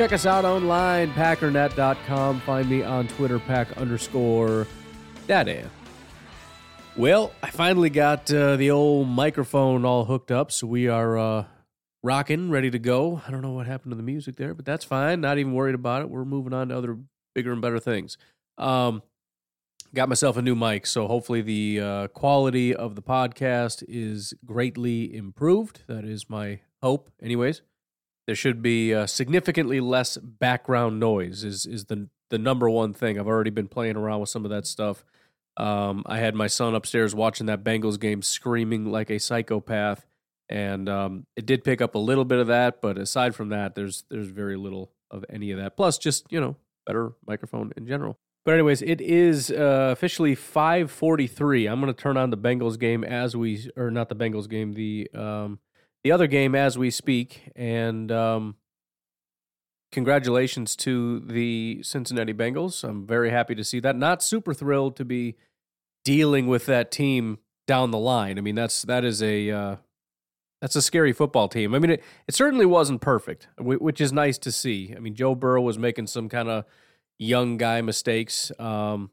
Check us out online, packernet.com. Find me on Twitter, pack underscore daddy. Well, I finally got uh, the old microphone all hooked up, so we are uh, rocking, ready to go. I don't know what happened to the music there, but that's fine. Not even worried about it. We're moving on to other bigger and better things. Um, got myself a new mic, so hopefully the uh, quality of the podcast is greatly improved. That is my hope, anyways. There should be uh, significantly less background noise. Is is the the number one thing. I've already been playing around with some of that stuff. Um, I had my son upstairs watching that Bengals game, screaming like a psychopath, and um, it did pick up a little bit of that. But aside from that, there's there's very little of any of that. Plus, just you know, better microphone in general. But anyways, it is uh, officially 5:43. I'm going to turn on the Bengals game as we or not the Bengals game, the um the other game as we speak and um congratulations to the Cincinnati Bengals. I'm very happy to see that. Not super thrilled to be dealing with that team down the line. I mean, that's that is a uh that's a scary football team. I mean, it, it certainly wasn't perfect, which is nice to see. I mean, Joe Burrow was making some kind of young guy mistakes. Um,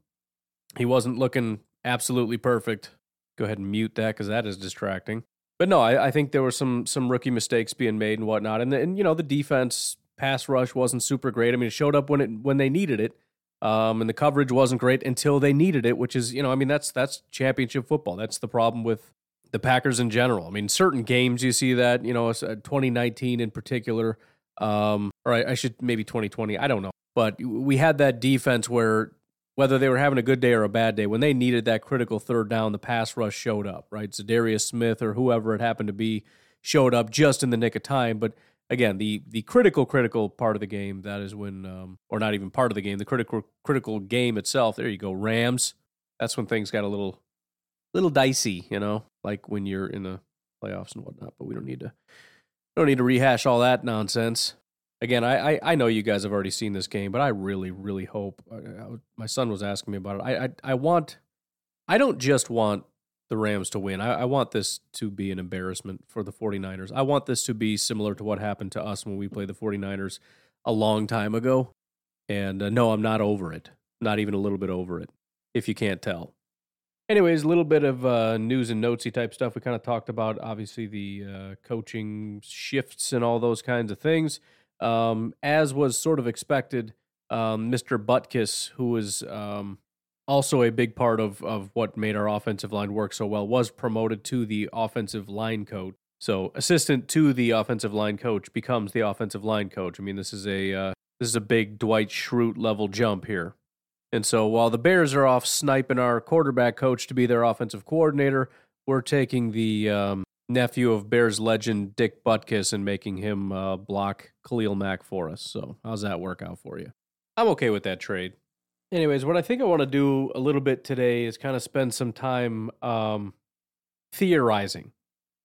he wasn't looking absolutely perfect. Go ahead and mute that because that is distracting. But no, I, I, think there were some some rookie mistakes being made and whatnot. And, the, and you know the defense pass rush wasn't super great. I mean, it showed up when it when they needed it. Um, and the coverage wasn't great until they needed it, which is, you know, I mean, that's that's championship football. That's the problem with the Packers in general. I mean, certain games you see that, you know, 2019 in particular, um, or I, I should maybe 2020, I don't know. But we had that defense where whether they were having a good day or a bad day, when they needed that critical third down, the pass rush showed up, right? Za'Darius Smith or whoever it happened to be showed up just in the nick of time. But again, the the critical critical part of the game that is when, um, or not even part of the game, the critical critical game itself. There you go, Rams. That's when things got a little little dicey, you know, like when you're in the playoffs and whatnot. But we don't need to don't need to rehash all that nonsense again, I, I, I know you guys have already seen this game, but I really really hope. I, I, my son was asking me about it. I, I I want. I don't just want the Rams to win. I, I want this to be an embarrassment for the 49ers. I want this to be similar to what happened to us when we played the 49ers a long time ago. And uh, no, I'm not over it. Not even a little bit over it, if you can't tell. Anyways, a little bit of uh, news and notesy type stuff. We kind of talked about, obviously, the uh, coaching shifts and all those kinds of things. Um, as was sort of expected, um, Mr. Butkus, who was um, also a big part of, of what made our offensive line work so well, was promoted to the offensive line coach. So, assistant to the offensive line coach becomes the offensive line coach. I mean, this is a uh, this is a big Dwight Schrute level jump here. And so, while the Bears are off sniping our quarterback coach to be their offensive coordinator, we're taking the um, nephew of Bears legend Dick Butkus and making him uh, block Khalil Mack for us. So, how's that work out for you? I'm okay with that trade. Anyways, what I think I want to do a little bit today is kind of spend some time um, theorizing,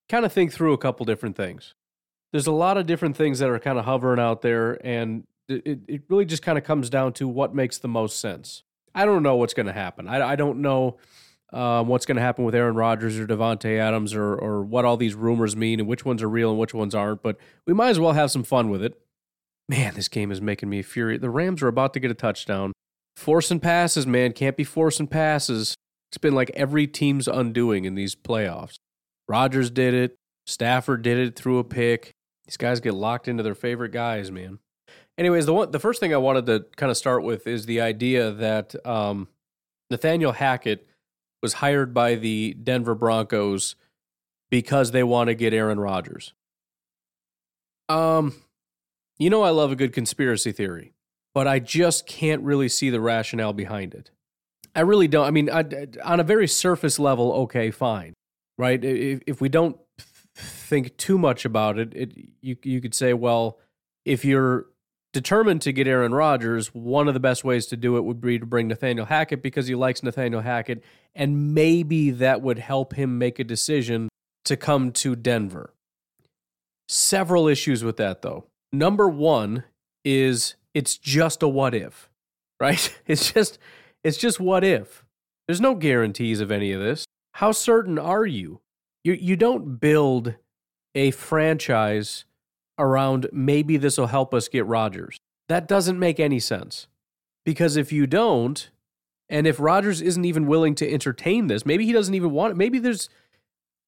kind of think through a couple different things. There's a lot of different things that are kind of hovering out there, and it, it really just kind of comes down to what makes the most sense. I don't know what's going to happen. I, I don't know um, what's going to happen with Aaron Rodgers or Davante Adams or or what all these rumors mean and which ones are real and which ones aren't. But we might as well have some fun with it. Man, this game is making me furious. The Rams are about to get a touchdown. Forcing passes, man, can't be forcing passes. It's been like every team's undoing in these playoffs. Rodgers did it. Stafford did it through a pick. These guys get locked into their favorite guys, man. Anyways, the one, the first thing I wanted to kind of start with is the idea that um, Nathaniel Hackett was hired by the Denver Broncos because they want to get Aaron Rodgers. Um, you know, I love a good conspiracy theory, but I just can't really see the rationale behind it. I really don't. I mean, I, on a very surface level, okay, fine, right? If, if we don't think too much about it, it you you could say, well, if you're determined to get Aaron Rodgers, one of the best ways to do it would be to bring Nathaniel Hackett because he likes Nathaniel Hackett, and maybe that would help him make a decision to come to Denver. Several issues with that, though. Number one is it's just a what if, right? It's just it's just what if. There's no guarantees of any of this. How certain are you? You you don't build a franchise around maybe this will help us get Rodgers. That doesn't make any sense. Because if you don't, and if Rodgers isn't even willing to entertain this, maybe he doesn't even want it. Maybe there's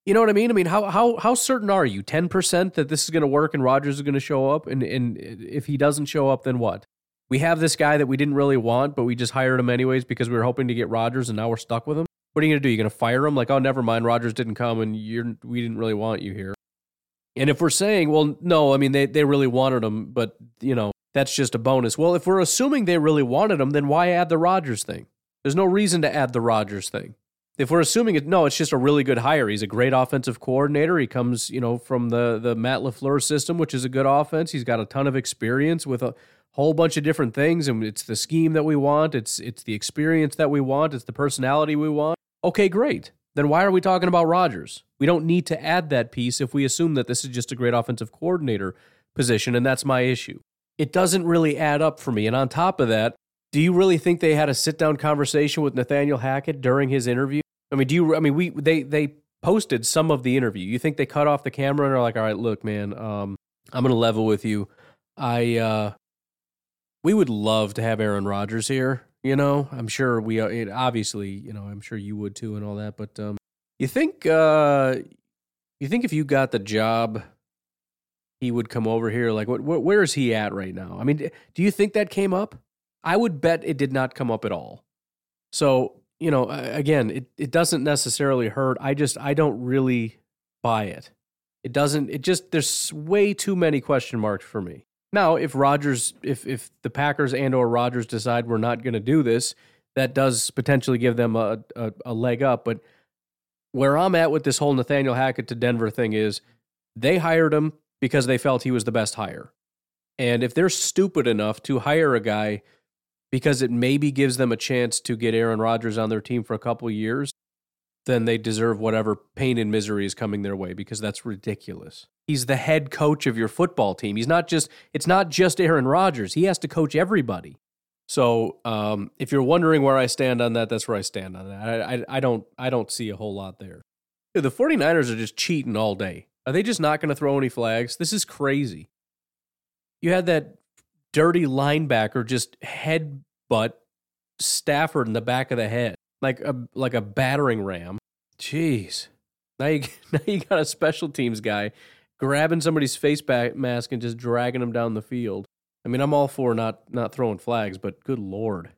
you know what I mean? I mean, how how how certain are you? Ten percent that this is going to work and Rodgers is going to show up, and and if he doesn't show up, then what? We have this guy that we didn't really want, but we just hired him anyways because we were hoping to get Rodgers, and now we're stuck with him. What are you going to do? You're going to fire him? Like, oh, never mind, Rodgers didn't come, and you're we didn't really want you here. And if we're saying, well, no, I mean they they really wanted him, but you know that's just a bonus. Well, if we're assuming they really wanted him, then why add the Rodgers thing? There's no reason to add the Rodgers thing if we're assuming it, no, it's just a really good hire. He's a great offensive coordinator. He comes, you know, from the the Matt LaFleur system, which is a good offense. He's got a ton of experience with a whole bunch of different things, and it's the scheme that we want. It's it's the experience that we want. It's the personality we want. Okay, great. Then why are we talking about Rodgers? We don't need to add that piece if we assume that this is just a great offensive coordinator position, and that's my issue. It doesn't really add up for me. And on top of that, do you really think they had a sit down conversation with Nathaniel Hackett during his interview? I mean, do you? I mean, we they they posted some of the interview. You think they cut off the camera and are like, "All right, look, man, um, I'm gonna level with you. I uh, we would love to have Aaron Rodgers here. You know, I'm sure we uh, it, obviously, you know, I'm sure you would too and all that. But um, you think uh, you think if you got the job, he would come over here? Like, what, what where is he at right now? I mean, do you think that came up? I would bet it did not come up at all. So you know, again, it, it doesn't necessarily hurt. I just, I don't really buy it. It doesn't, it just, there's way too many question marks for me. Now, if Rodgers, if, if the Packers and or Rodgers decide we're not going to do this, that does potentially give them a, a, a leg up. But where I'm at with this whole Nathaniel Hackett to Denver thing is they hired him because they felt he was the best hire. And if they're stupid enough to hire a guy because it maybe gives them a chance to get Aaron Rodgers on their team for a couple years, then they deserve whatever pain and misery is coming their way because that's ridiculous. He's the head coach of your football team. He's not just it's not just Aaron Rodgers. He has to coach everybody. So um, if you're wondering where I stand on that, that's where I stand on that. I, I, I don't I don't see a whole lot there. The 49ers are just cheating all day. Are they just not going to throw any flags? This is crazy. You had that dirty linebacker just headbutt Stafford in the back of the head like a like a battering ram. Jeez. Now you now you got a special teams guy grabbing somebody's face mask and just dragging them down the field. I mean, I'm all for not not throwing flags, but good lord.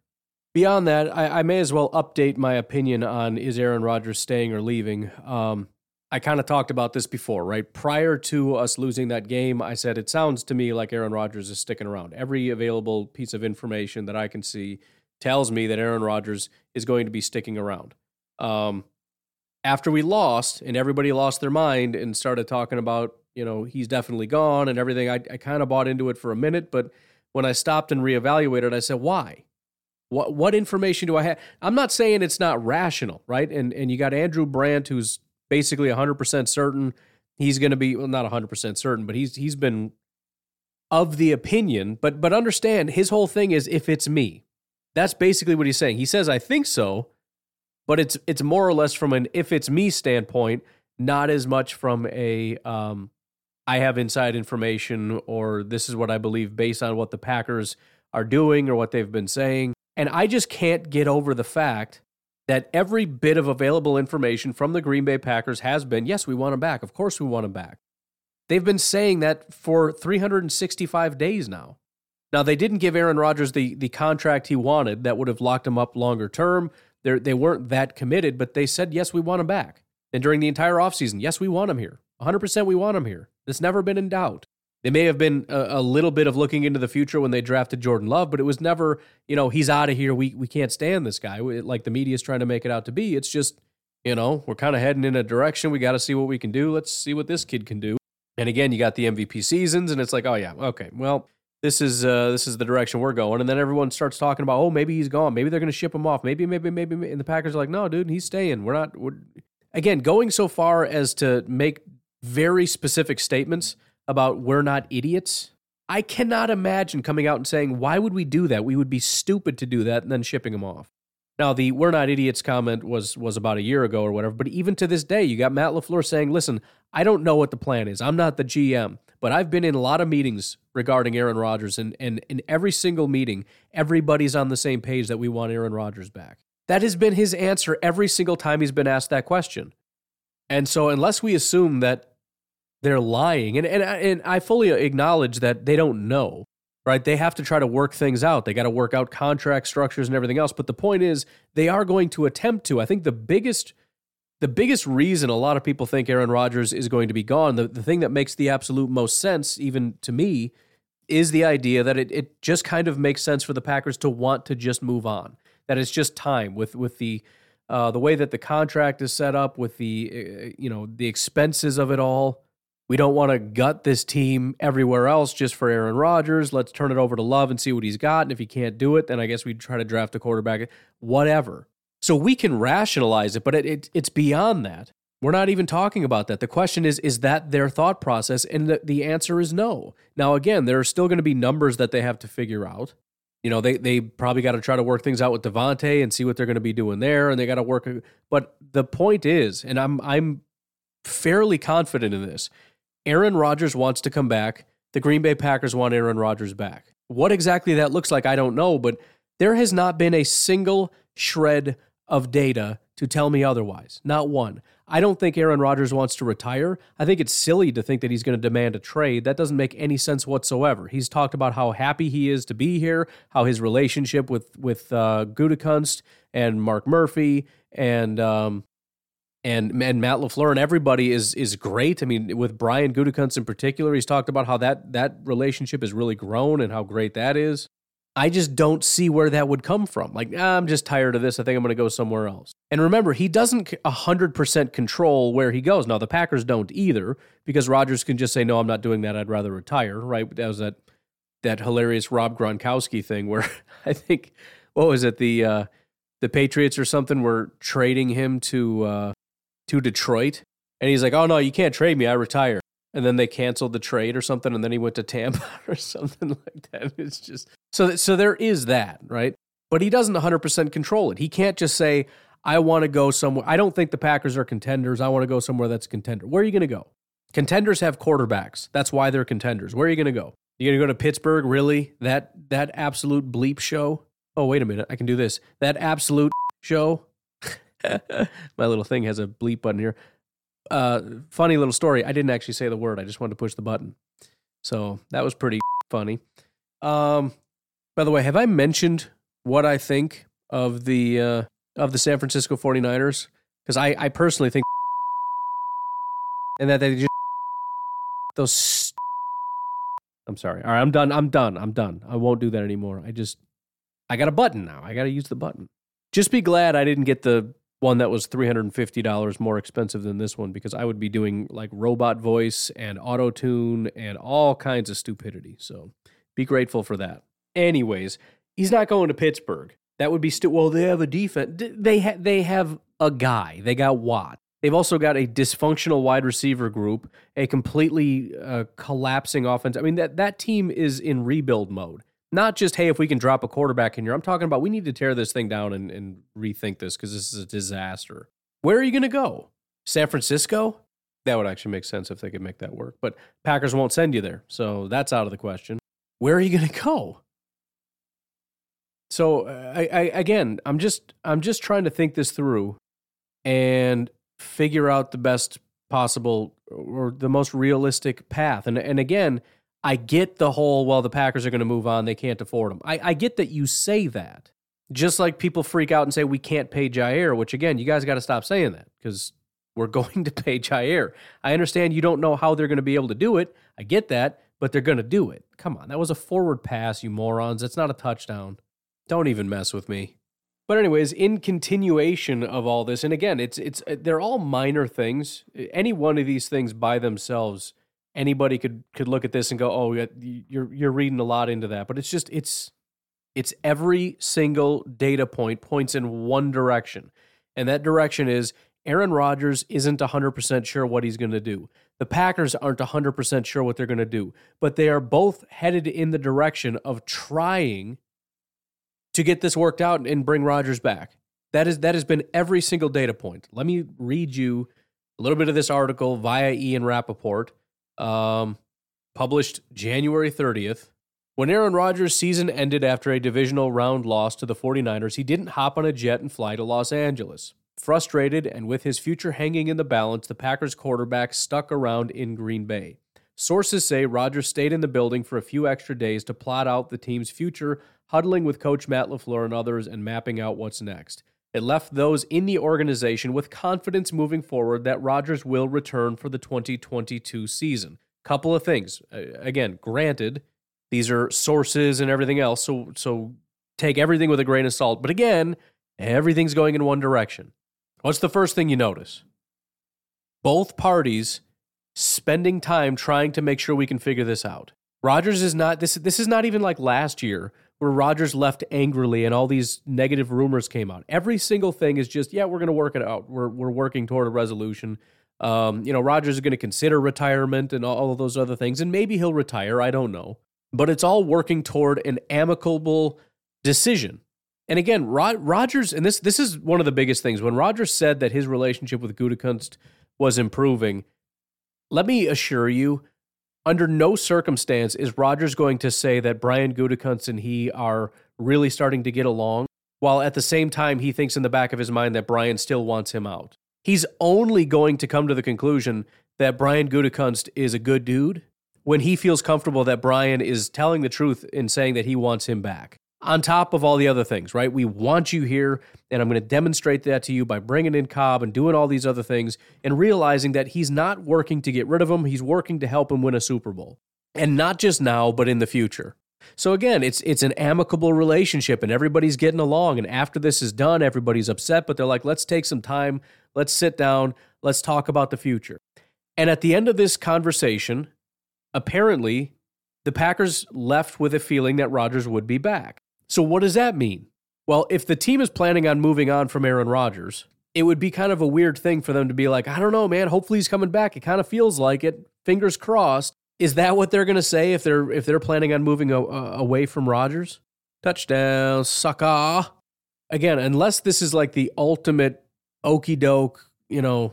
Beyond that, I, I may as well update my opinion on is Aaron Rodgers staying or leaving. Um, I kind of talked about this before, right? Prior to us losing that game, I said it sounds to me like Aaron Rodgers is sticking around. Every available piece of information that I can see tells me that Aaron Rodgers is going to be sticking around. Um, after we lost and everybody lost their mind and started talking about, you know, he's definitely gone and everything, I, I kind of bought into it for a minute. But when I stopped and reevaluated, I said, why? What what information do I have? I'm not saying it's not rational, right? And and you got Andrew Brandt, who's basically 100% certain he's going to be well not 100% certain but he's he's been of the opinion but but understand his whole thing is if it's me that's basically what he's saying he says i think so but it's it's more or less from an if it's me standpoint not as much from a um i have inside information or this is what i believe based on what the packers are doing or what they've been saying and i just can't get over the fact that every bit of available information from the Green Bay Packers has been yes, we want him back. Of course, we want him back. They've been saying that for 365 days now. Now, they didn't give Aaron Rodgers the, the contract he wanted that would have locked him up longer term. They're, they weren't that committed, but they said, yes, we want him back. And during the entire offseason, yes, we want him here. 100% we want him here. It's never been in doubt. They may have been a, a, little bit of looking into the future when they drafted Jordan Love, but it was never, you know, he's out of here. We we can't stand this guy. Like the media is trying to make it out to be. It's just, you know, we're kind of heading in a direction. We got to see what we can do. Let's see what this kid can do. And again, you got the MVP seasons, and it's like, oh yeah, okay, well, this is uh, this is the direction we're going. And then everyone starts talking about, oh, maybe he's gone. Maybe they're going to ship him off. Maybe, maybe, maybe. And the Packers are like, no, dude, he's staying. We're not. We're again going so far as to make very specific statements about we're not idiots. I cannot imagine coming out and saying, why would we do that? We would be stupid to do that and then shipping him off. Now, the "we're not idiots" comment was was about a year ago or whatever. But even to this day, you got Matt LaFleur saying, "Listen, I don't know what the plan is. I'm not the GM, but I've been in a lot of meetings regarding Aaron Rodgers, and and in every single meeting, everybody's on the same page that we want Aaron Rodgers back." That has been his answer every single time he's been asked that question. And so, unless we assume that they're lying, and and and I fully acknowledge that they don't know right? They have to try to work things out. They got to work out contract structures and everything else. But the point is, they are going to attempt to. I think the biggest the biggest reason a lot of people think Aaron Rodgers is going to be gone, the, the thing that makes the absolute most sense, even to me, is the idea that it, it just kind of makes sense for the Packers to want to just move on. That it's just time with with the uh, the way that the contract is set up, with the uh, you know the expenses of it all. We don't want to gut this team everywhere else just for Aaron Rodgers. Let's turn it over to Love and see what he's got. And if he can't do it, then I guess we try to draft a quarterback, whatever. So we can rationalize it, but it, it, it's beyond that. We're not even talking about that. The question is, is that their thought process? And the, the answer is no. Now, again, there are still going to be numbers that they have to figure out. You know, they, they probably got to try to work things out with Davante and see what they're going to be doing there. And they got to work. But the point is, and I'm, I'm fairly confident in this Aaron Rodgers wants to come back. The Green Bay Packers want Aaron Rodgers back. What exactly that looks like, I don't know, but there has not been a single shred of data to tell me otherwise. Not one. I don't think Aaron Rodgers wants to retire. I think it's silly to think that he's going to demand a trade. That doesn't make any sense whatsoever. He's talked about how happy he is to be here, how his relationship with with uh, Gutekunst and Mark Murphy and um, and and Matt LaFleur and everybody is is great. I mean, with Brian Gutekunst in particular, he's talked about how that that relationship has really grown and how great that is. I just don't see where that would come from. Like, ah, I'm just tired of this. I think I'm going to go somewhere else. And remember, he doesn't 100% control where he goes. Now, the Packers don't either because Rodgers can just say, "No, I'm not doing that. I'd rather retire." Right? That was that that hilarious Rob Gronkowski thing where I think what was it the uh, the Patriots or something were trading him to uh, to Detroit, and he's like, "Oh no, you can't trade me. I retire." And then they canceled the trade or something, and then he went to Tampa or something like that. It's just so so there is that right, but he doesn't 100 percent control it. He can't just say, "I want to go somewhere." I don't think the Packers are contenders. I want to go somewhere that's a contender. Where are you going to go? Contenders have quarterbacks. That's why they're contenders. Where are you going to go? You're going to go to Pittsburgh? Really? That that absolute bleep show? Oh wait a minute, I can do this. That absolute show My little thing has a bleep button here. Uh, funny little story. I didn't actually say the word. I just wanted to push the button. So that was pretty funny. Um, by the way, have I mentioned what I think of the uh, of the San Francisco 49ers? Because I, I personally think and that they just those I'm sorry. All right, I'm done. I'm done. I'm done. I won't do that anymore. I just I got a button now. I got to use the button. Just be glad I didn't get the one that was $350 more expensive than this one because I would be doing like robot voice and auto tune and all kinds of stupidity. So be grateful for that. Anyways, he's not going to Pittsburgh. That would be stu- well. They have a defense. They ha- they have a guy. They got Watt. They've also got a dysfunctional wide receiver group, a completely uh, collapsing offense. I mean that that team is in rebuild mode. Not just, hey, if we can drop a quarterback in here. I'm talking about we need to tear this thing down and, and rethink this because this is a disaster. Where are you going to go? San Francisco? That would actually make sense if they could make that work. But Packers won't send you there. So that's out of the question. Where are you going to go? So I, I, again, I'm just I'm just trying to think this through and figure out the best possible or the most realistic path. And and again, I get the whole, well, the Packers are going to move on. They can't afford them. I, I get that you say that. Just like people freak out and say, we can't pay Jaire, which again, you guys got to stop saying that because we're going to pay Jaire. I understand you don't know how they're going to be able to do it. I get that, but they're going to do it. Come on. That was a forward pass, you morons. It's not a touchdown. Don't even mess with me. But anyways, in continuation of all this, and again, it's it's they're all minor things. Any one of these things by themselves anybody could could look at this and go, "Oh, you're you're reading a lot into that." But it's just it's it's every single data point points in one direction. And that direction is Aaron Rodgers isn't 100% sure what he's going to do. The Packers aren't 100% sure what they're going to do, but they are both headed in the direction of trying to get this worked out and bring Rodgers back. That is that has been every single data point. Let me read you a little bit of this article via Ian Rapoport, um, published January 30th. When Aaron Rodgers' season ended after a divisional round loss to the 49ers, he didn't hop on a jet and fly to Los Angeles. Frustrated and with his future hanging in the balance, the Packers quarterback stuck around in Green Bay. Sources say Rodgers stayed in the building for a few extra days to plot out the team's future, huddling with coach Matt LaFleur and others and mapping out what's next. It left those in the organization with confidence moving forward that Rodgers will return for the 2022 season. Couple of things. Again, granted, these are sources and everything else, so so take everything with a grain of salt. But again, everything's going in one direction. What's the first thing you notice? Both parties spending time trying to make sure we can figure this out. Rodgers is not this this is not even like last year where Rodgers left angrily and all these negative rumors came out. Every single thing is just, yeah, we're going to work it out. We're we're working toward a resolution. Um, you know, Rodgers is going to consider retirement and all of those other things, and maybe he'll retire. I don't know, but it's all working toward an amicable decision. And again, Rod, Rodgers, and this this is one of the biggest things. When Rodgers said that his relationship with Gutekunst was improving, let me assure you, under no circumstance is Rodgers going to say that Brian Gutekunst and he are really starting to get along, while at the same time he thinks in the back of his mind that Brian still wants him out. He's only going to come to the conclusion that Brian Gutekunst is a good dude when he feels comfortable that Brian is telling the truth in saying that he wants him back on top of all the other things, right? We want you here, and I'm going to demonstrate that to you by bringing in Cobb and doing all these other things and realizing that he's not working to get rid of him, he's working to help him win a Super Bowl. And not just now, but in the future. So again, it's it's an amicable relationship and everybody's getting along and after this is done, everybody's upset, but they're like, "Let's take some time, let's sit down, let's talk about the future." And at the end of this conversation, apparently the Packers left with a feeling that Rodgers would be back. So, what does that mean? Well, if the team is planning on moving on from Aaron Rodgers, it would be kind of a weird thing for them to be like, I don't know, man. Hopefully he's coming back. It kind of feels like it. Fingers crossed. Is that what they're going to say if they're if they're planning on moving a, a, away from Rodgers? Touchdown, sucker. Again, unless this is like the ultimate okey doke, you know,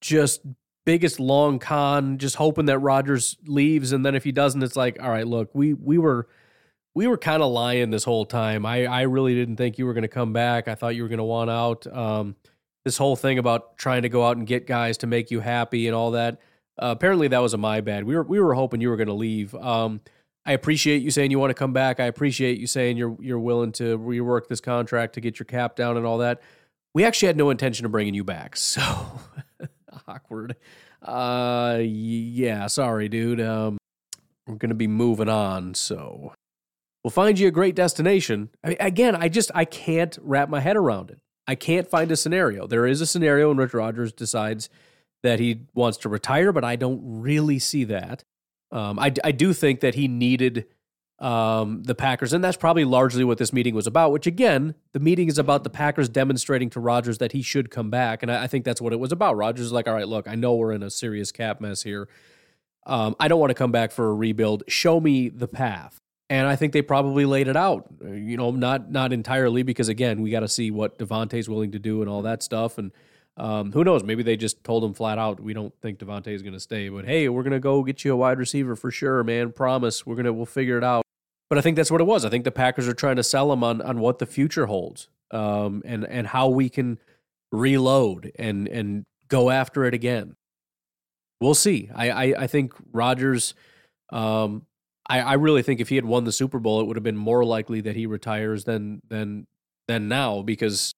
just biggest long con, just hoping that Rodgers leaves, and then if he doesn't, it's like, all right, look, we we were we were kind of lying this whole time. I, I really didn't think you were going to come back. I thought you were going to want out. Um, this whole thing about trying to go out and get guys to make you happy and all that. Uh, apparently, that was a my bad. We were we were hoping you were going to leave. Um, I appreciate you saying you want to come back. I appreciate you saying you're you're willing to rework this contract to get your cap down and all that. We actually had no intention of bringing you back. So awkward. Uh, yeah, sorry, dude. Um, we're gonna be moving on. So We'll find you a great destination. I mean, again, I just I can't wrap my head around it. I can't find a scenario. There is a scenario when Rich Rodgers decides that he wants to retire, but I don't really see that. Um, I, I do think that he needed um, the Packers, and that's probably largely what this meeting was about. Which again, the meeting is about the Packers demonstrating to Rodgers that he should come back, and I, I think that's what it was about. Rodgers is like, all right, look, I know we're in a serious cap mess here. Um, I don't want to come back for a rebuild. Show me the path and I think they probably laid it out. You know, not not entirely because again, we got to see what Davante's willing to do and all that stuff. And um, who knows? Maybe they just told him flat out, we don't think Davante is going to stay. But hey, we're going to go get you a wide receiver for sure, man. Promise. We're gonna we'll figure it out. But I think that's what it was. I think the Packers are trying to sell him on on what the future holds, um, and and how we can reload and and go after it again. We'll see. I I, I think Rodgers. Um, I, I really think if he had won the Super Bowl, it would have been more likely that he retires than than than now because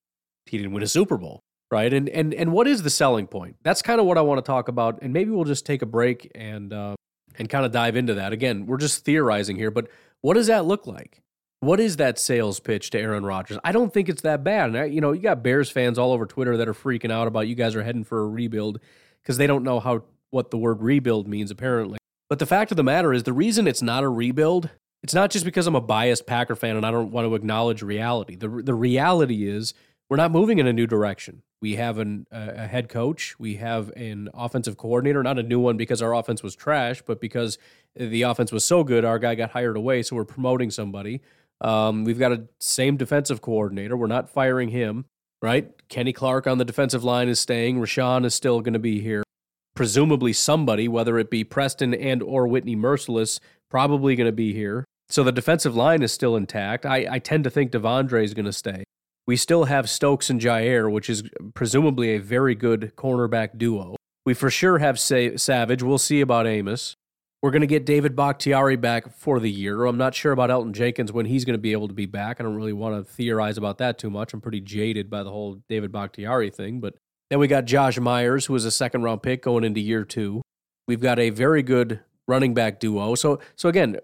he didn't win a Super Bowl, right? And and and what is the selling point? That's kind of what I want to talk about, and maybe we'll just take a break and uh, and kind of dive into that. Again, we're just theorizing here, but what does that look like? What is that sales pitch to Aaron Rodgers? I don't think it's that bad. And I, you know, you got Bears fans all over Twitter that are freaking out about you guys are heading for a rebuild because they don't know how what the word rebuild means apparently. But the fact of the matter is, the reason it's not a rebuild, it's not just because I'm a biased Packer fan and I don't want to acknowledge reality. The, the reality is, we're not moving in a new direction. We have an, a head coach. We have an offensive coordinator, not a new one because our offense was trash, but because the offense was so good, our guy got hired away. So we're promoting somebody. Um, we've got a same defensive coordinator. We're not firing him, right? Kenny Clark on the defensive line is staying. Rashan is still going to be here. Presumably somebody, whether it be Preston and or Whitney Mercilus, probably going to be here. So the defensive line is still intact. I, I tend to think De'Vondre is going to stay. We still have Stokes and Jaire, which is presumably a very good cornerback duo. We for sure have Sa- Savage. We'll see about Amos. We're going to get David Bakhtiari back for the year. I'm not sure about Elgton Jenkins when he's going to be able to be back. I don't really want to theorize about that too much. I'm pretty jaded by the whole David Bakhtiari thing. But then we got Josh Myers, who was a second round pick going into year two. We've got a very good running back duo. So, so again,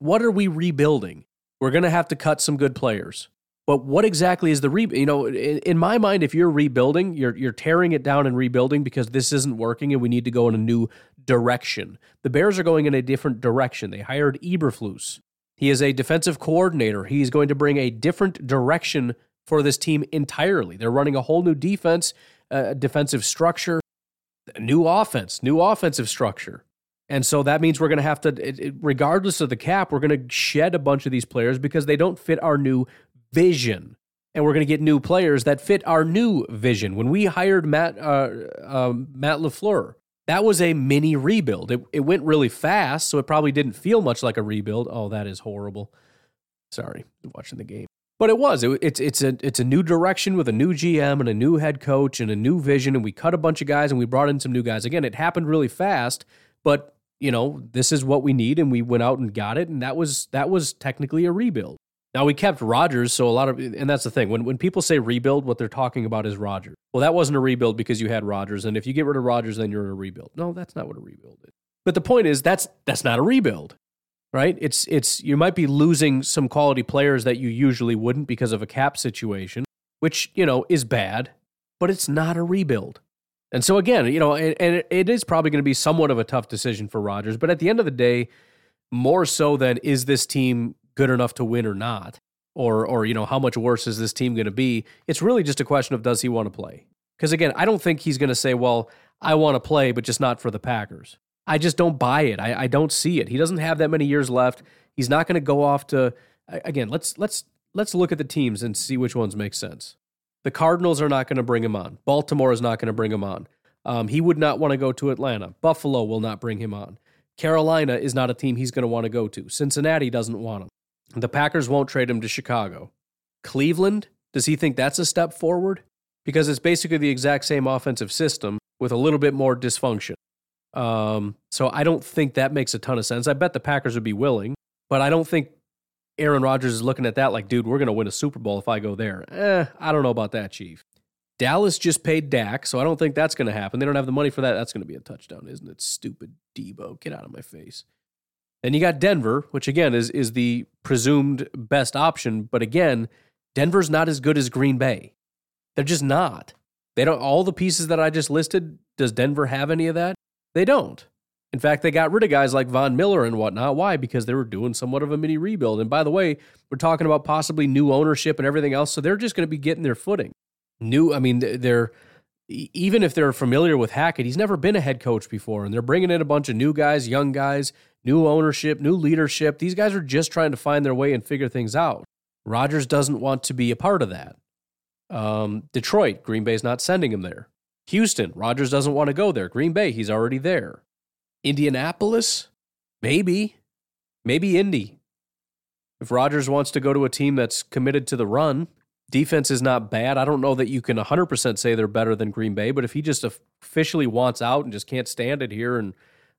what are we rebuilding? We're going to have to cut some good players. But what exactly is the re? You know, in, in, my mind, if you're rebuilding, you're you're tearing it down and rebuilding because this isn't working, and we need to go in a new direction. The Bears are going in a different direction. They hired Eberflus. He is a defensive coordinator. He's going to bring a different direction for this team entirely. They're running a whole new defense, defensive structure, new offense, new offensive structure. And so that means we're going to have to, it, it, regardless of the cap, we're going to shed a bunch of these players because they don't fit our new vision. And we're going to get new players that fit our new vision. When we hired Matt uh, uh, Matt LaFleur, that was a mini rebuild. It, it went really fast, so it probably didn't feel much like a rebuild. Oh, that is horrible. Sorry, watching the game. But it was. It, it's it's a it's a new direction with a new GM and a new head coach and a new vision. And we cut a bunch of guys and we brought in some new guys. Again, it happened really fast, but you know this is what we need, and we went out and got it, and that was that was technically a rebuild. Now we kept Rodgers, so a lot of and that's the thing. When when people say rebuild, what they're talking about is Rodgers. Well, that wasn't a rebuild because you had Rodgers, and if you get rid of Rodgers, then you're in a rebuild. No, that's not what a rebuild is. But the point is that's that's not a rebuild. Right? It's it's you might be losing some quality players that you usually wouldn't because of a cap situation, which, you know, is bad, but it's not a rebuild. And so again, you know, and, and it is probably going to be somewhat of a tough decision for Rodgers, but at the end of the day, more so than is this team good enough to win or not, or or you know how much worse is this team going to be? It's really just a question of does he want to play? Because again, I don't think he's going to say, "Well, I want to play, but just not for the Packers." I just don't buy it. I, I don't see it. He doesn't have that many years left. He's not going to go off to again. Let's let's let's look at the teams and see which ones make sense. The Cardinals are not going to bring him on. Baltimore is not going to bring him on. Um, he would not want to go to Atlanta. Buffalo will not bring him on. Carolina is not a team he's going to want to go to. Cincinnati doesn't want him. The Packers won't trade him to Chicago. Cleveland, does he think that's a step forward? Because it's basically the exact same offensive system with a little bit more dysfunction. Um, so I don't think that makes a ton of sense. I bet the Packers would be willing, but I don't think Aaron Rodgers is looking at that like, dude, we're going to win a Super Bowl if I go there. Eh, I don't know about that, Chief. Dallas just paid Dak, so I don't think that's going to happen. They don't have the money for that. That's going to be a touchdown, isn't it? Stupid Deebo, Get out of my face. Then you got Denver, which again is is the presumed best option, but again, Denver's not as good as Green Bay. They're just not. They don't all the pieces that I just listed, does Denver have any of that? They don't. In fact, they got rid of guys like Von Miller and whatnot. Why? Because they were doing somewhat of a mini rebuild. And by the way, we're talking about possibly new ownership and everything else. So they're just going to be getting their footing. New, I mean, they're even if they're familiar with Hackett, he's never been a head coach before, and they're bringing in a bunch of new guys, young guys, new ownership, new leadership. These guys are just trying to find their way and figure things out. Rodgers doesn't want to be a part of that. Um, Detroit, Green Bay's not sending him there. Houston, Rodgers doesn't want to go there. Green Bay, he's already there. Indianapolis, maybe, maybe Indy. If Rodgers wants to go to a team that's committed to the run, defense is not bad. I don't know that you can 100% say they're better than Green Bay, but if he just officially wants out and just can't stand it here and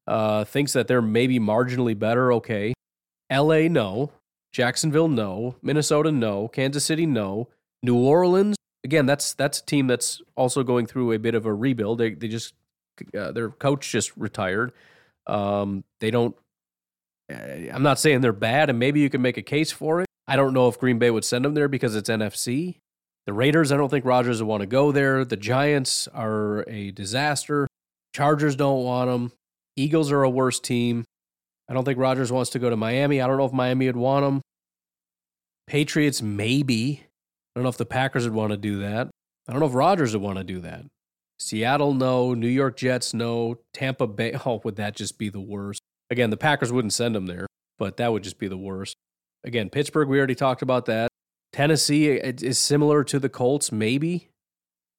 uh, thinks that they're maybe marginally better, okay. LA, no. Jacksonville, no. Minnesota, no. Kansas City, no. New Orleans, again, that's that's a team that's also going through a bit of a rebuild. They they just uh, their coach just retired. Um, they don't. Uh, I'm not saying they're bad, and maybe you can make a case for it. I don't know if Green Bay would send them there because it's NFC. The Raiders, I don't think Rodgers would want to go there. The Giants are a disaster. Chargers don't want them. Eagles are a worse team. I don't think Rodgers wants to go to Miami. I don't know if Miami would want him. Patriots, maybe. I don't know if the Packers would want to do that. I don't know if Rodgers would want to do that. Seattle, no. New York Jets, no. Tampa Bay, oh, would that just be the worst? Again, the Packers wouldn't send him there, but that would just be the worst. Again, Pittsburgh, we already talked about that. Tennessee is similar to the Colts, maybe.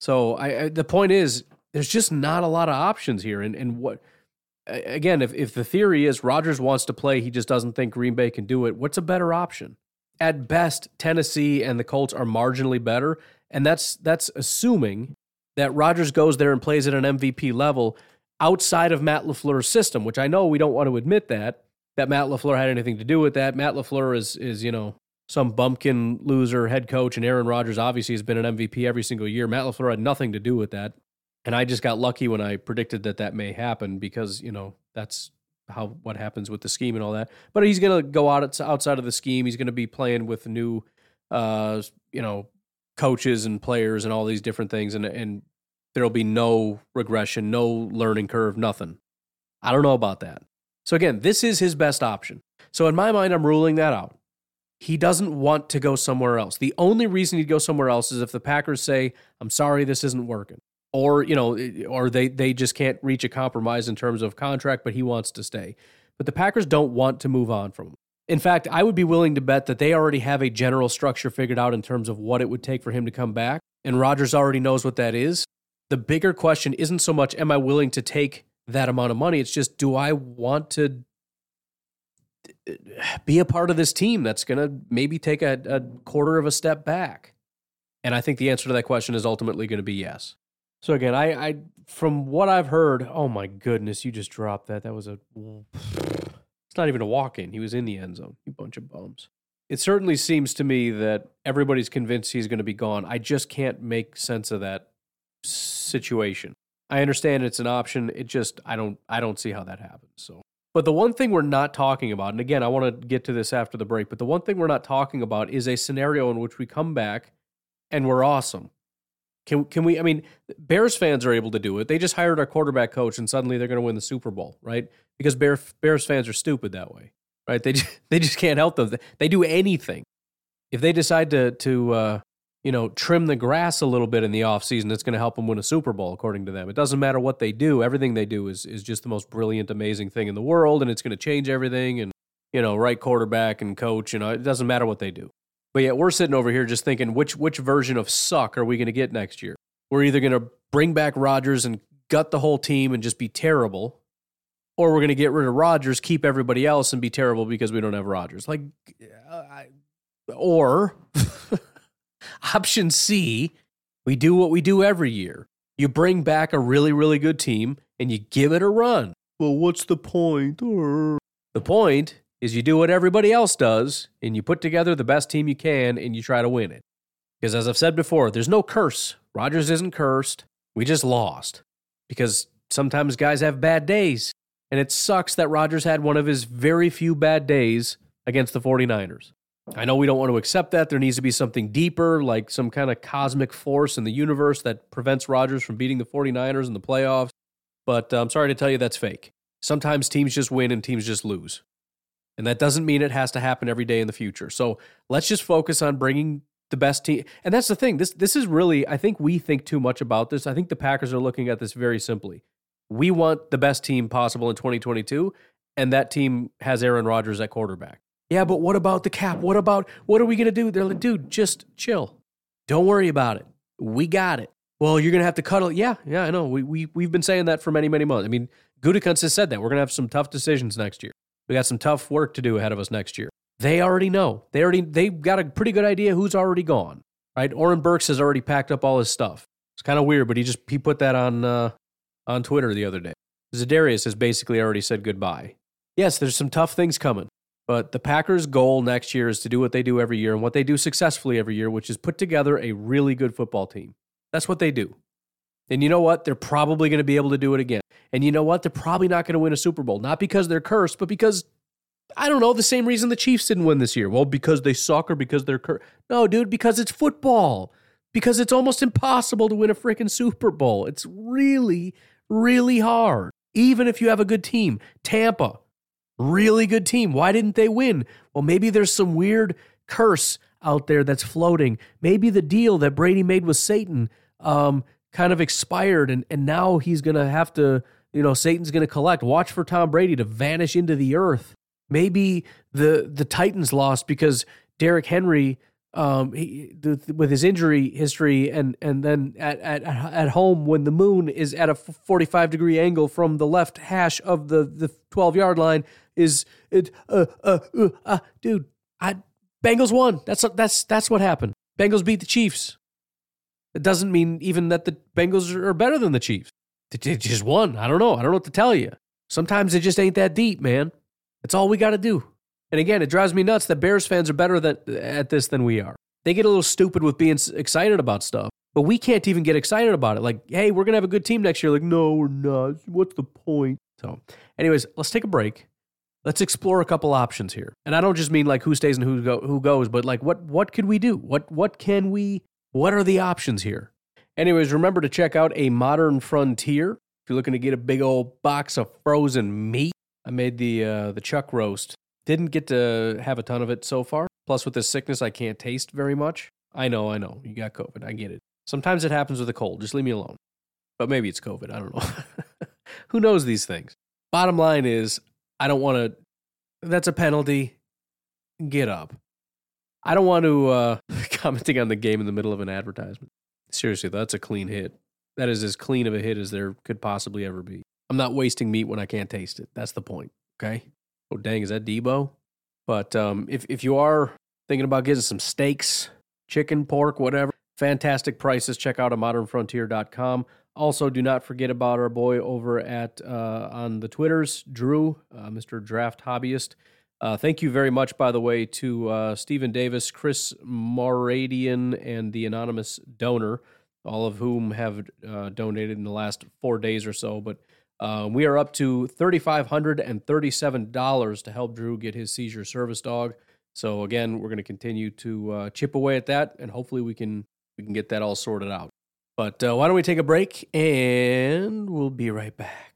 So I, I, the point is, there's just not a lot of options here. And and what again, if if the theory is Rodgers wants to play, he just doesn't think Green Bay can do it. What's a better option? At best, Tennessee and the Colts are marginally better, and that's that's assuming that Rodgers goes there and plays at an MVP level outside of Matt LaFleur's system, which I know we don't want to admit that that Matt LaFleur had anything to do with that. Matt LaFleur is is, you know, some bumpkin loser head coach and Aaron Rodgers obviously has been an MVP every single year. Matt LaFleur had nothing to do with that. And I just got lucky when I predicted that that may happen because, you know, that's how what happens with the scheme and all that. But he's going to go out outside of the scheme. He's going to be playing with new uh, you know, coaches and players and all these different things and and there'll be no regression, no learning curve, nothing. I don't know about that. So again, this is his best option. So in my mind, I'm ruling that out. He doesn't want to go somewhere else. The only reason he'd go somewhere else is if the Packers say, "I'm sorry, this isn't working," or you know, or they they just can't reach a compromise in terms of contract, but he wants to stay. But the Packers don't want to move on from him. In fact, I would be willing to bet that they already have a general structure figured out in terms of what it would take for him to come back, and Rodgers already knows what that is the bigger question isn't so much am I willing to take that amount of money? It's just do I want to be a part of this team that's going to maybe take a, a, quarter of a step back? And I think the answer to that question is ultimately going to be yes. So again, I, I from what I've heard, oh my goodness, you just dropped that. That was a it's not even a walk in. He was in the end zone. You bunch of bums. It certainly seems to me that everybody's convinced he's going to be gone. I just can't make sense of that situation. I understand it's an option. It just I don't I don't see how that happens. So but the one thing we're not talking about, and again, I want to get to this after the break, but the one thing we're not talking about is a scenario in which we come back and we're awesome. Can can we? I mean, Bears fans are able to do it. They just hired our quarterback coach, and suddenly they're going to win the Super Bowl, right? Because Bear, Bears fans are stupid that way, right? They just, they just can't help them. They do anything if they decide to to uh, you know, trim the grass a little bit in the offseason that's going to help them win a Super Bowl, according to them. It doesn't matter what they do. Everything they do is, is just the most brilliant, amazing thing in the world, and it's going to change everything. And, you know, right quarterback and coach, you know, it doesn't matter what they do. But yet we're sitting over here just thinking, which, which version of suck are we going to get next year? We're either going to bring back Rodgers and gut the whole team and just be terrible, or we're going to get rid of Rodgers, keep everybody else, and be terrible because we don't have Rodgers. Like, uh, I, or Option C, we do what we do every year. You bring back a really, really good team and you give it a run. Well, what's the point? The point is you do what everybody else does and you put together the best team you can and you try to win it. Because as I've said before, there's no curse. Rodgers isn't cursed. We just lost. Because sometimes guys have bad days. And it sucks that Rodgers had one of his very few bad days against the 49ers. I know we don't want to accept that. There needs to be something deeper, like some kind of cosmic force in the universe that prevents Rodgers from beating the 49ers in the playoffs. But uh, I'm sorry to tell you that's fake. Sometimes teams just win and teams just lose. And that doesn't mean it has to happen every day in the future. So let's just focus on bringing the best team. And that's the thing. This this is really I think we think too much about this. I think the Packers are looking at this very simply. We want the best team possible in 2022 and that team has Aaron Rodgers at quarterback. Yeah, but what about the cap? What about what are we going to do? They're like, dude, just chill. Don't worry about it. We got it. Well, you're going to have to cuddle. Yeah, yeah, I know. We, we, we've been saying that for many, many months. I mean, Gutekunst has said that. We're going to have some tough decisions next year. We got some tough work to do ahead of us next year. They already know. They already, they've got a pretty good idea who's already gone, right? Oren Burks has already packed up all his stuff. It's kind of weird, but he just, he put that on, uh, on Twitter the other day. Za'Darius has basically already said goodbye. Yes, there's some tough things coming. But the Packers' goal next year is to do what they do every year and what they do successfully every year, which is put together a really good football team. That's what they do. And you know what? They're probably going to be able to do it again. And you know what? They're probably not going to win a Super Bowl. Not because they're cursed, but because, I don't know, the same reason the Chiefs didn't win this year. Well, because they suck or because they're cursed. No, dude, because it's football. Because it's almost impossible to win a freaking Super Bowl. It's really, really hard. Even if you have a good team. Tampa, Really good team. Why didn't they win? Well, maybe there's some weird curse out there that's floating. Maybe the deal that Brady made with Satan um, kind of expired, and, and now he's going to have to, you know, Satan's going to collect. Watch for Tom Brady to vanish into the earth. Maybe the the Titans lost because Derrick Henry um, he, with his injury history, and and then at, at at home when the moon is at a 45 degree angle from the left hash of the the 12 yard line is it uh uh uh, uh dude I Bengals won that's that's that's what happened Bengals beat the Chiefs it doesn't mean even that the Bengals are better than the Chiefs they just won I don't know I don't know what to tell you sometimes it just ain't that deep man that's all we got to do and again, it drives me nuts that Bears fans are better than, at this than we are. They get a little stupid with being excited about stuff, but we can't even get excited about it. Like, hey, we're going to have a good team next year. Like, no, we're not. What's the point? So, anyways, let's take a break. Let's explore a couple options here. And I don't just mean like who stays and who go, who goes, but like what what could we do? What what can we what are the options here? Anyways, remember to check out a modern frontier. If you're looking to get a big old box of frozen meat, I made the uh, the chuck roast didn't get to have a ton of it so far. Plus, with this sickness, I can't taste very much. I know, I know. You got COVID. I get it. Sometimes it happens with a cold. Just leave me alone. But maybe it's COVID. I don't know. Who knows these things? Bottom line is, I don't want to. That's a penalty. Get up. I don't want to uh, commenting on the game in the middle of an advertisement. Seriously, that's a clean hit. That is as clean of a hit as there could possibly ever be. I'm not wasting meat when I can't taste it. That's the point. Okay. Oh dang, is that Deebo? But um, if if you are thinking about getting some steaks, chicken, pork, whatever, fantastic prices. Check out a modernfrontier.com. Also, do not forget about our boy over at uh, on the Twitters, Drew, uh, Mr. Draft Hobbyist. Uh, thank you very much, by the way, to uh, Stephen Davis, Chris Moradian, and the anonymous donor, all of whom have uh, donated in the last four days or so. But uh, we are up to $3,537 to help Drew get his seizure service dog. So again, we're going to continue to uh, chip away at that, and hopefully we can we can get that all sorted out. But uh, why don't we take a break, and we'll be right back.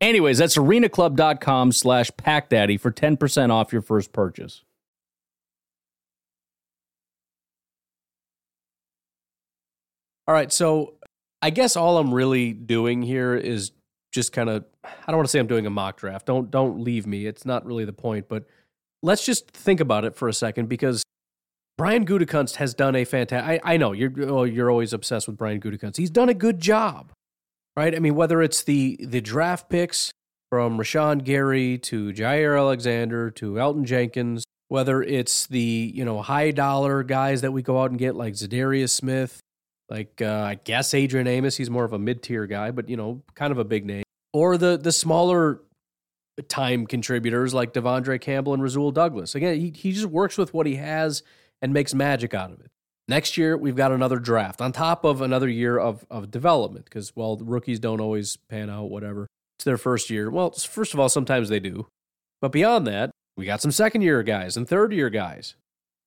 Anyways, that's arenaclub.com slash packdaddy for 10% off your first purchase. All right, so I guess all I'm really doing here is just kind of I don't want to say I'm doing a mock draft. Don't don't leave me. It's not really the point, but let's just think about it for a second because Brian Gutekunst has done a fantastic. I, I know you're oh, you're always obsessed with Brian Gutekunst. He's done a good job, right? I mean, whether it's the the draft picks from Rashan Gary to Jaire Alexander to Elgton Jenkins, whether it's the you know high dollar guys that we go out and get like Za'Darius Smith, like uh, I guess Adrian Amos. He's more of a mid tier guy, but you know, kind of a big name or the the smaller time contributors like De'Vondre Campbell and Rasul Douglas. Again, he, he just works with what he has and makes magic out of it. Next year, we've got another draft on top of another year of, of development because, well, rookies don't always pan out, whatever. It's their first year. Well, first of all, sometimes they do. But beyond that, we got some second year guys and third year guys.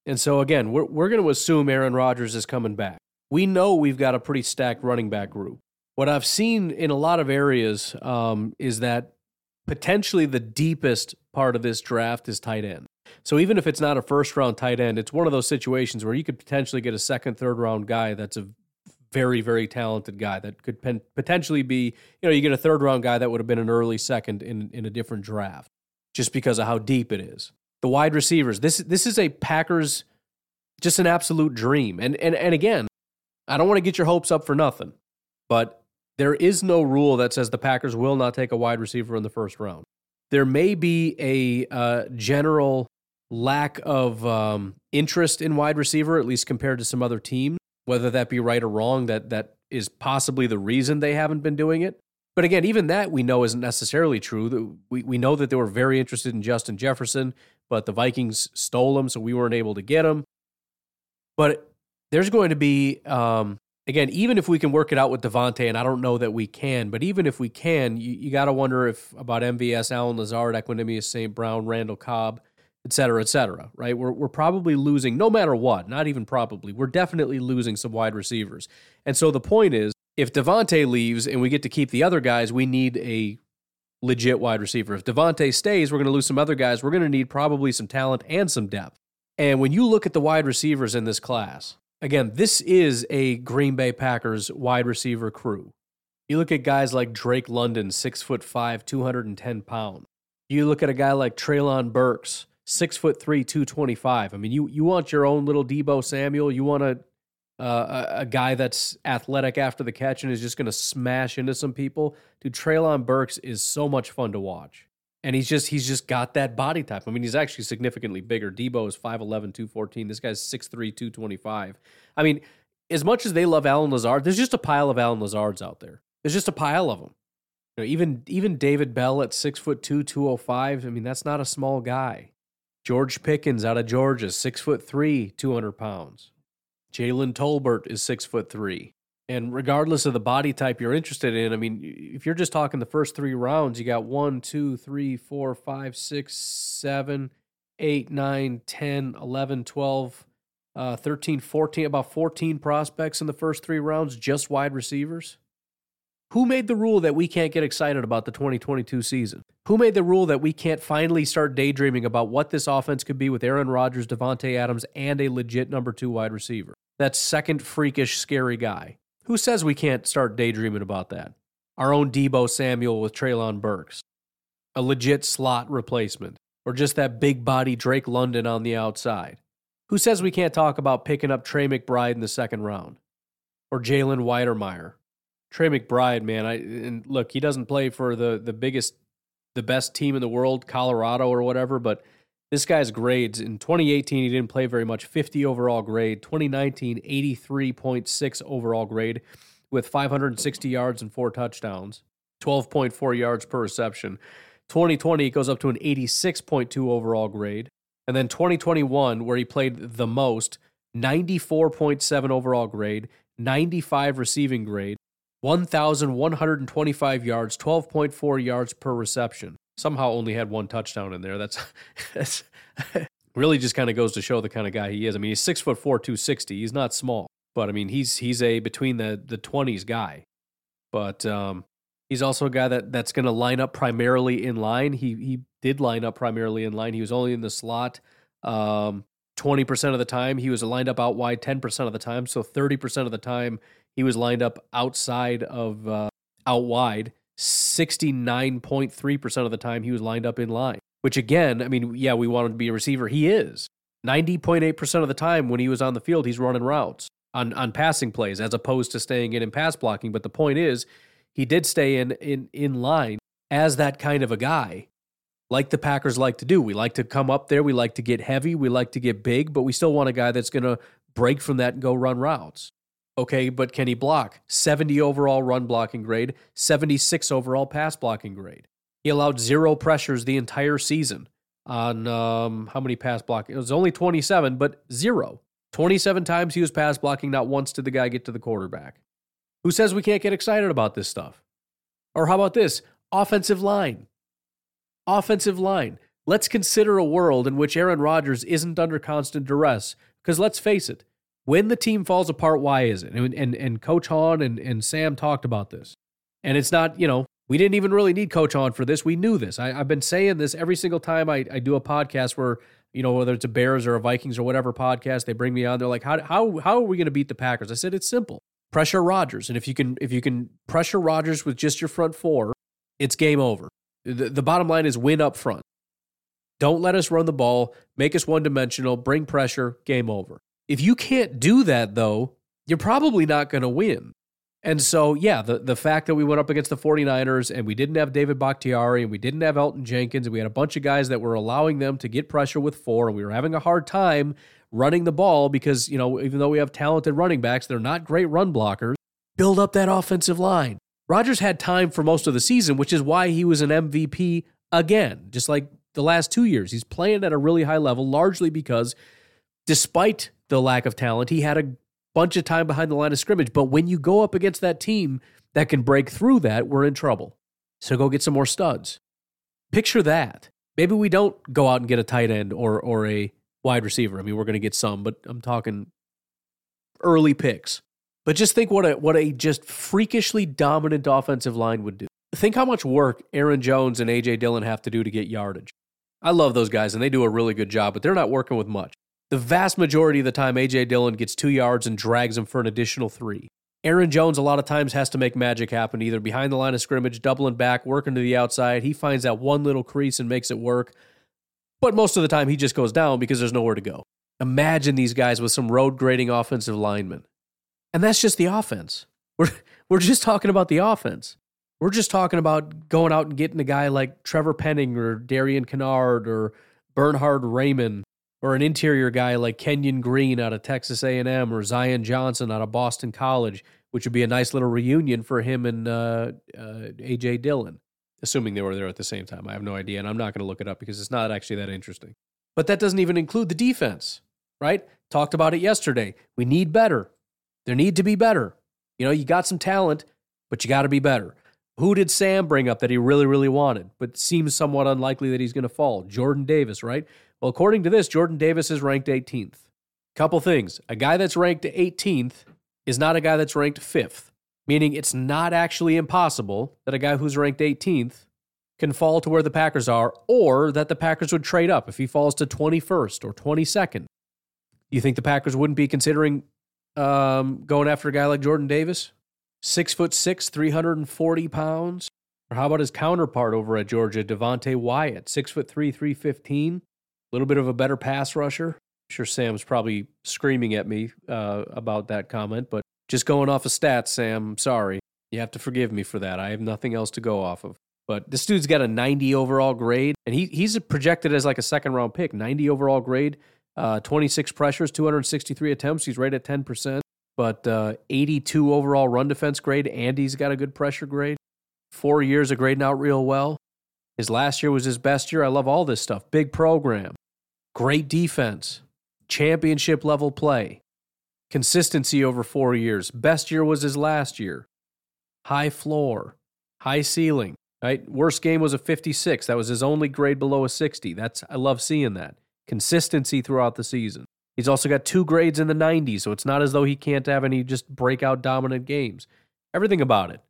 And so, again, we're, we're going to assume Aaron Rodgers is coming back. We know we've got a pretty stacked running back group what I've seen in a lot of areas um, is that potentially the deepest part of this draft is tight end. So even if it's not a first round tight end, it's one of those situations where you could potentially get a second, third round guy that's a very, very talented guy that could pen- potentially be, you know, you get a third round guy that would have been an early second in, in a different draft just because of how deep it is. the wide receivers. This this is a Packers just an absolute dream. And and and again, I don't want to get your hopes up for nothing, but there is no rule that says the Packers will not take a wide receiver in the first round. There may be a uh, general lack of um, interest in wide receiver, at least compared to some other teams. Whether that be right or wrong, that that is possibly the reason they haven't been doing it. But again, even that we know isn't necessarily true. We we know that they were very interested in Justin Jefferson, but the Vikings stole him, so we weren't able to get him. But there's going to be um, again, even if we can work it out with Davante, and I don't know that we can, but even if we can, you, you got to wonder if about MVS, Allen Lazard, Equanimeous St. Brown, Randall Cobb, et cetera, et cetera, right? We're, we're probably losing, no matter what, not even probably, we're definitely losing some wide receivers. And so the point is, if Davante leaves and we get to keep the other guys, we need a legit wide receiver. If Davante stays, we're going to lose some other guys. We're going to need probably some talent and some depth. And when you look at the wide receivers in this class, again, this is a Green Bay Packers wide receiver crew. You look at guys like Drake London, six foot five, 210 pounds. You look at a guy like Treylon Burks, six foot three, 225. I mean, you, you want your own little Deebo Samuel. You want a, uh, a, a guy that's athletic after the catch and is just going to smash into some people. Dude, Treylon Burks is so much fun to watch. And he's just he's just got that body type. I mean, he's actually significantly bigger. Deebo is 5'11, 214. This guy's 6'3, 225. I mean, as much as they love Allen Lazard, there's just a pile of Allen Lazards out there. There's just a pile of them. You know, even even David Bell at six foot two, 205. I mean, that's not a small guy. George Pickens out of Georgia, six foot three, 200 pounds. Jalen Tolbert is six foot three. And regardless of the body type you're interested in, I mean, if you're just talking the first three rounds, you got one, two, three, four, five, six, seven, eight, nine, 10, 11, 12, uh, 13, 14, about 14 prospects in the first three rounds, just wide receivers. Who made the rule that we can't get excited about the 2022 season? Who made the rule that we can't finally start daydreaming about what this offense could be with Aaron Rodgers, Davante Adams, and a legit number two wide receiver? That second freakish, scary guy. Who says we can't start daydreaming about that? Our own Deebo Samuel with Treylon Burks, a legit slot replacement, or just that big body Drake London on the outside. Who says we can't talk about picking up Trey McBride in the second round, or Jalen Wydermyer? Trey McBride, man, I and look, he doesn't play for the the biggest, the best team in the world, Colorado or whatever, but this guy's grades in 2018, he didn't play very much, 50 overall grade. 2019, 83.6 overall grade with 560 yards and four touchdowns, 12.4 yards per reception. 2020, it goes up to an 86.2 overall grade. And then 2021, where he played the most, 94.7 overall grade, 95 receiving grade, 1,125 yards, 12.4 yards per reception somehow only had one touchdown in there. That's, that's really just kind of goes to show the kind of guy he is. I mean, he's six foot four, two sixty. He's not small, but I mean, he's he's a between the the twenties guy. But um, he's also a guy that that's going to line up primarily in line. He he did line up primarily in line. He was only in the slot. Um, 20% of the time he was lined up out wide 10% of the time so 30% of the time he was lined up outside of uh, out wide 69.3% of the time he was lined up in line, which again, I mean, yeah, we want him to be a receiver. He is. 90.8% of the time when he was on the field, he's running routes on, on passing plays as opposed to staying in and pass blocking. But the point is, he did stay in, in, in line as that kind of a guy, like the Packers like to do. We like to come up there, we like to get heavy, we like to get big, but we still want a guy that's going to break from that and go run routes. Okay, but can he block? 70 overall run blocking grade, 76 overall pass blocking grade. He allowed zero pressures the entire season on um, how many pass blocking? It was only 27, but zero. 27 times he was pass blocking, not once did the guy get to the quarterback. Who says we can't get excited about this stuff? Or how about this? Offensive line. Offensive line. Let's consider a world in which Aaron Rodgers isn't under constant duress. Because let's face it, when the team falls apart, why is it? And and, and Coach Hahn and, and Sam talked about this. And it's not, you know, we didn't even really need Coach Hahn for this. We knew this. I, have been saying this every single time I, I do a podcast where, you know, whether it's a Bears or a Vikings or whatever podcast, they bring me on. They're like, how, how, how are we going to beat the Packers? I said, it's simple. Pressure Rodgers. And if you can if you can pressure Rodgers with just your front four, it's game over. The, the bottom line is win up front. Don't let us run the ball, make us one dimensional, bring pressure, game over. If you can't do that, though, you're probably not going to win. And so, yeah, the, the fact that we went up against the 49ers and we didn't have David Bakhtiari and we didn't have Elgton Jenkins and we had a bunch of guys that were allowing them to get pressure with four and we were having a hard time running the ball because, you know, even though we have talented running backs, they're not great run blockers. Build up that offensive line. Rodgers had time for most of the season, which is why he was an MVP again, just like the last two years. He's playing at a really high level, largely because despite the lack of talent, he had a bunch of time behind the line of scrimmage. But when you go up against that team that can break through that, we're in trouble. So go get some more studs. Picture that. Maybe we don't go out and get a tight end or or a wide receiver. I mean, we're going to get some, but I'm talking early picks. But just think what a what a just freakishly dominant offensive line would do. Think how much work Aaron Jones and AJ Dillon have to do to get yardage. I love those guys and they do a really good job, but they're not working with much. The vast majority of the time, A.J. Dillon gets two yards and drags him for an additional three. Aaron Jones, a lot of times, has to make magic happen, either behind the line of scrimmage, doubling back, working to the outside. He finds that one little crease and makes it work. But most of the time, he just goes down because there's nowhere to go. Imagine these guys with some road grading offensive linemen. And that's just the offense. We're, we're just talking about the offense. We're just talking about going out and getting a guy like Trevor Penning or Darian Kinnard or Bernhard Raimann or an interior guy like Kenyon Green out of Texas A&M or Zion Johnson out of Boston College, which would be a nice little reunion for him and uh, uh, AJ Dillon, assuming they were there at the same time. I have no idea, and I'm not going to look it up because it's not actually that interesting. But that doesn't even include the defense, right? Talked about it yesterday. We need better. There need to be better. You know, you got some talent, but you got to be better. Who did Sam bring up that he really, really wanted, but seems somewhat unlikely that he's going to fall? Jordan Davis, right? Well, according to this, Jordan Davis is ranked 18th. Couple things. A guy that's ranked 18th is not a guy that's ranked 5th, meaning it's not actually impossible that a guy who's ranked 18th can fall to where the Packers are, or that the Packers would trade up if he falls to 21st or 22nd. You think the Packers wouldn't be considering um, going after a guy like Jordan Davis? Six foot six, 340 pounds? Or how about his counterpart over at Georgia, Devonte Wyatt, six foot three, 315? A little bit of a better pass rusher. I'm sure Sam's probably screaming at me uh, about that comment, but just going off of stats, Sam, sorry. You have to forgive me for that. I have nothing else to go off of. But this dude's got a 90 overall grade, and he he's projected as like a second round pick. 90 overall grade, uh, 26 pressures, 263 attempts. He's right at 10%, but uh, 82 overall run defense grade. Andy's got a good pressure grade. Four years of grading out real well. His last year was his best year. I love all this stuff. Big program, great defense, championship level play, consistency over four years. Best year was his last year. High floor, high ceiling. Right? Worst game was a 56. That was his only grade below a 60. That's I love seeing that. Consistency throughout the season. He's also got two grades in the 90s, so it's not as though he can't have any just breakout dominant games. Everything about it.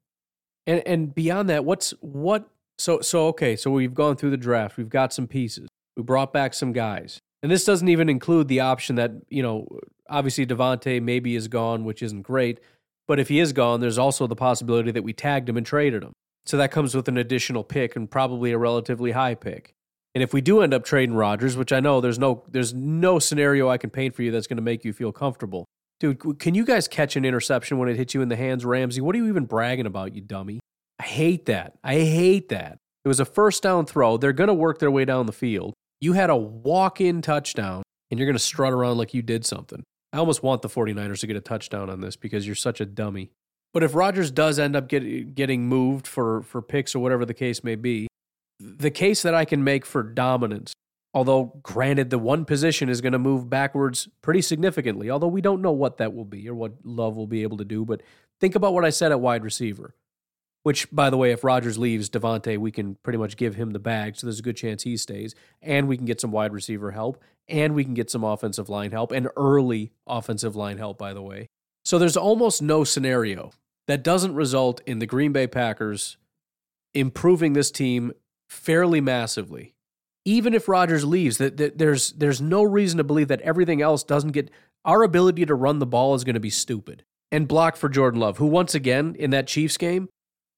And and beyond that, what's what so so okay, so we've gone through the draft. We've got some pieces. We brought back some guys. And this doesn't even include the option that, you know, obviously Davante maybe is gone, which isn't great. But if he is gone, there's also the possibility that we tagged him and traded him. So that comes with an additional pick and probably a relatively high pick. And if we do end up trading Rodgers, which I know there's no there's no scenario I can paint for you that's going to make you feel comfortable. Dude, can you guys catch an interception when it hits you in the hands, Ramsey? What are you even bragging about, you dummy? I hate that. I hate that. It was a first down throw. They're going to work their way down the field. You had a walk in touchdown, and you're going to strut around like you did something. I almost want the 49ers to get a touchdown on this because you're such a dummy. But if Rodgers does end up get, getting moved for, for picks or whatever the case may be, the case that I can make for dominance, although granted the one position is going to move backwards pretty significantly, although we don't know what that will be or what Love will be able to do, but think about what I said at wide receiver. Which, by the way, if Rodgers leaves, Davante, we can pretty much give him the bag, so there's a good chance he stays, and we can get some wide receiver help, and we can get some offensive line help, and early offensive line help, by the way. So there's almost no scenario that doesn't result in the Green Bay Packers improving this team fairly massively. Even if Rodgers leaves, that, that there's there's no reason to believe that everything else doesn't get our ability to run the ball is going to be stupid and block for Jordan Love, who once again in that Chiefs game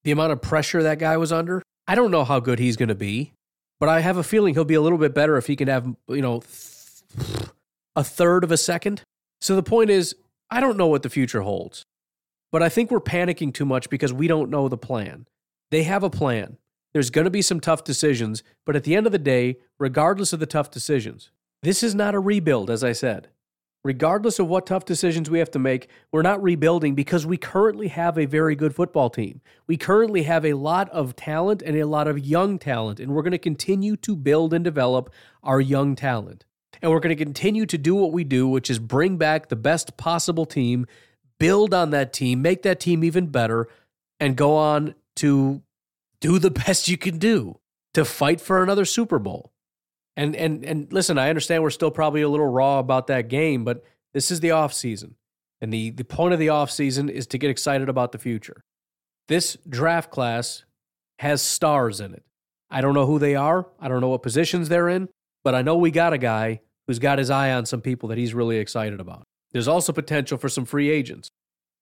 the amount of pressure that guy was under, I don't know how good he's going to be. But I have a feeling he'll be a little bit better if he can have, you know, a third of a second. So the point is, I don't know what the future holds. But I think we're panicking too much because we don't know the plan. They have a plan. There's going to be some tough decisions, but at the end of the day, regardless of the tough decisions, this is not a rebuild, as I said. Regardless of what tough decisions we have to make, we're not rebuilding because we currently have a very good football team. We currently have a lot of talent and a lot of young talent, and we're going to continue to build and develop our young talent. And we're going to continue to do what we do, which is bring back the best possible team build on that team, make that team even better, and go on to do the best you can do to fight for another Super Bowl. And and and listen, I understand we're still probably a little raw about that game, but this is the off season. And the, the point of the off season is to get excited about the future. This draft class has stars in it. I don't know who they are. I don't know what positions they're in, but I know we got a guy who's got his eye on some people that he's really excited about. There's also potential for some free agents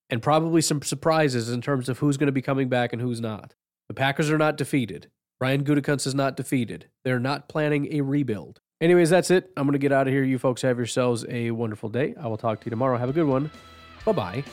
and probably some surprises in terms of who's going to be coming back and who's not. The Packers are not defeated. Ryan Gutekunst is not defeated. They're not planning a rebuild. Anyways, that's it. I'm going to get out of here. You folks have yourselves a wonderful day. I will talk to you tomorrow. Have a good one. Bye bye.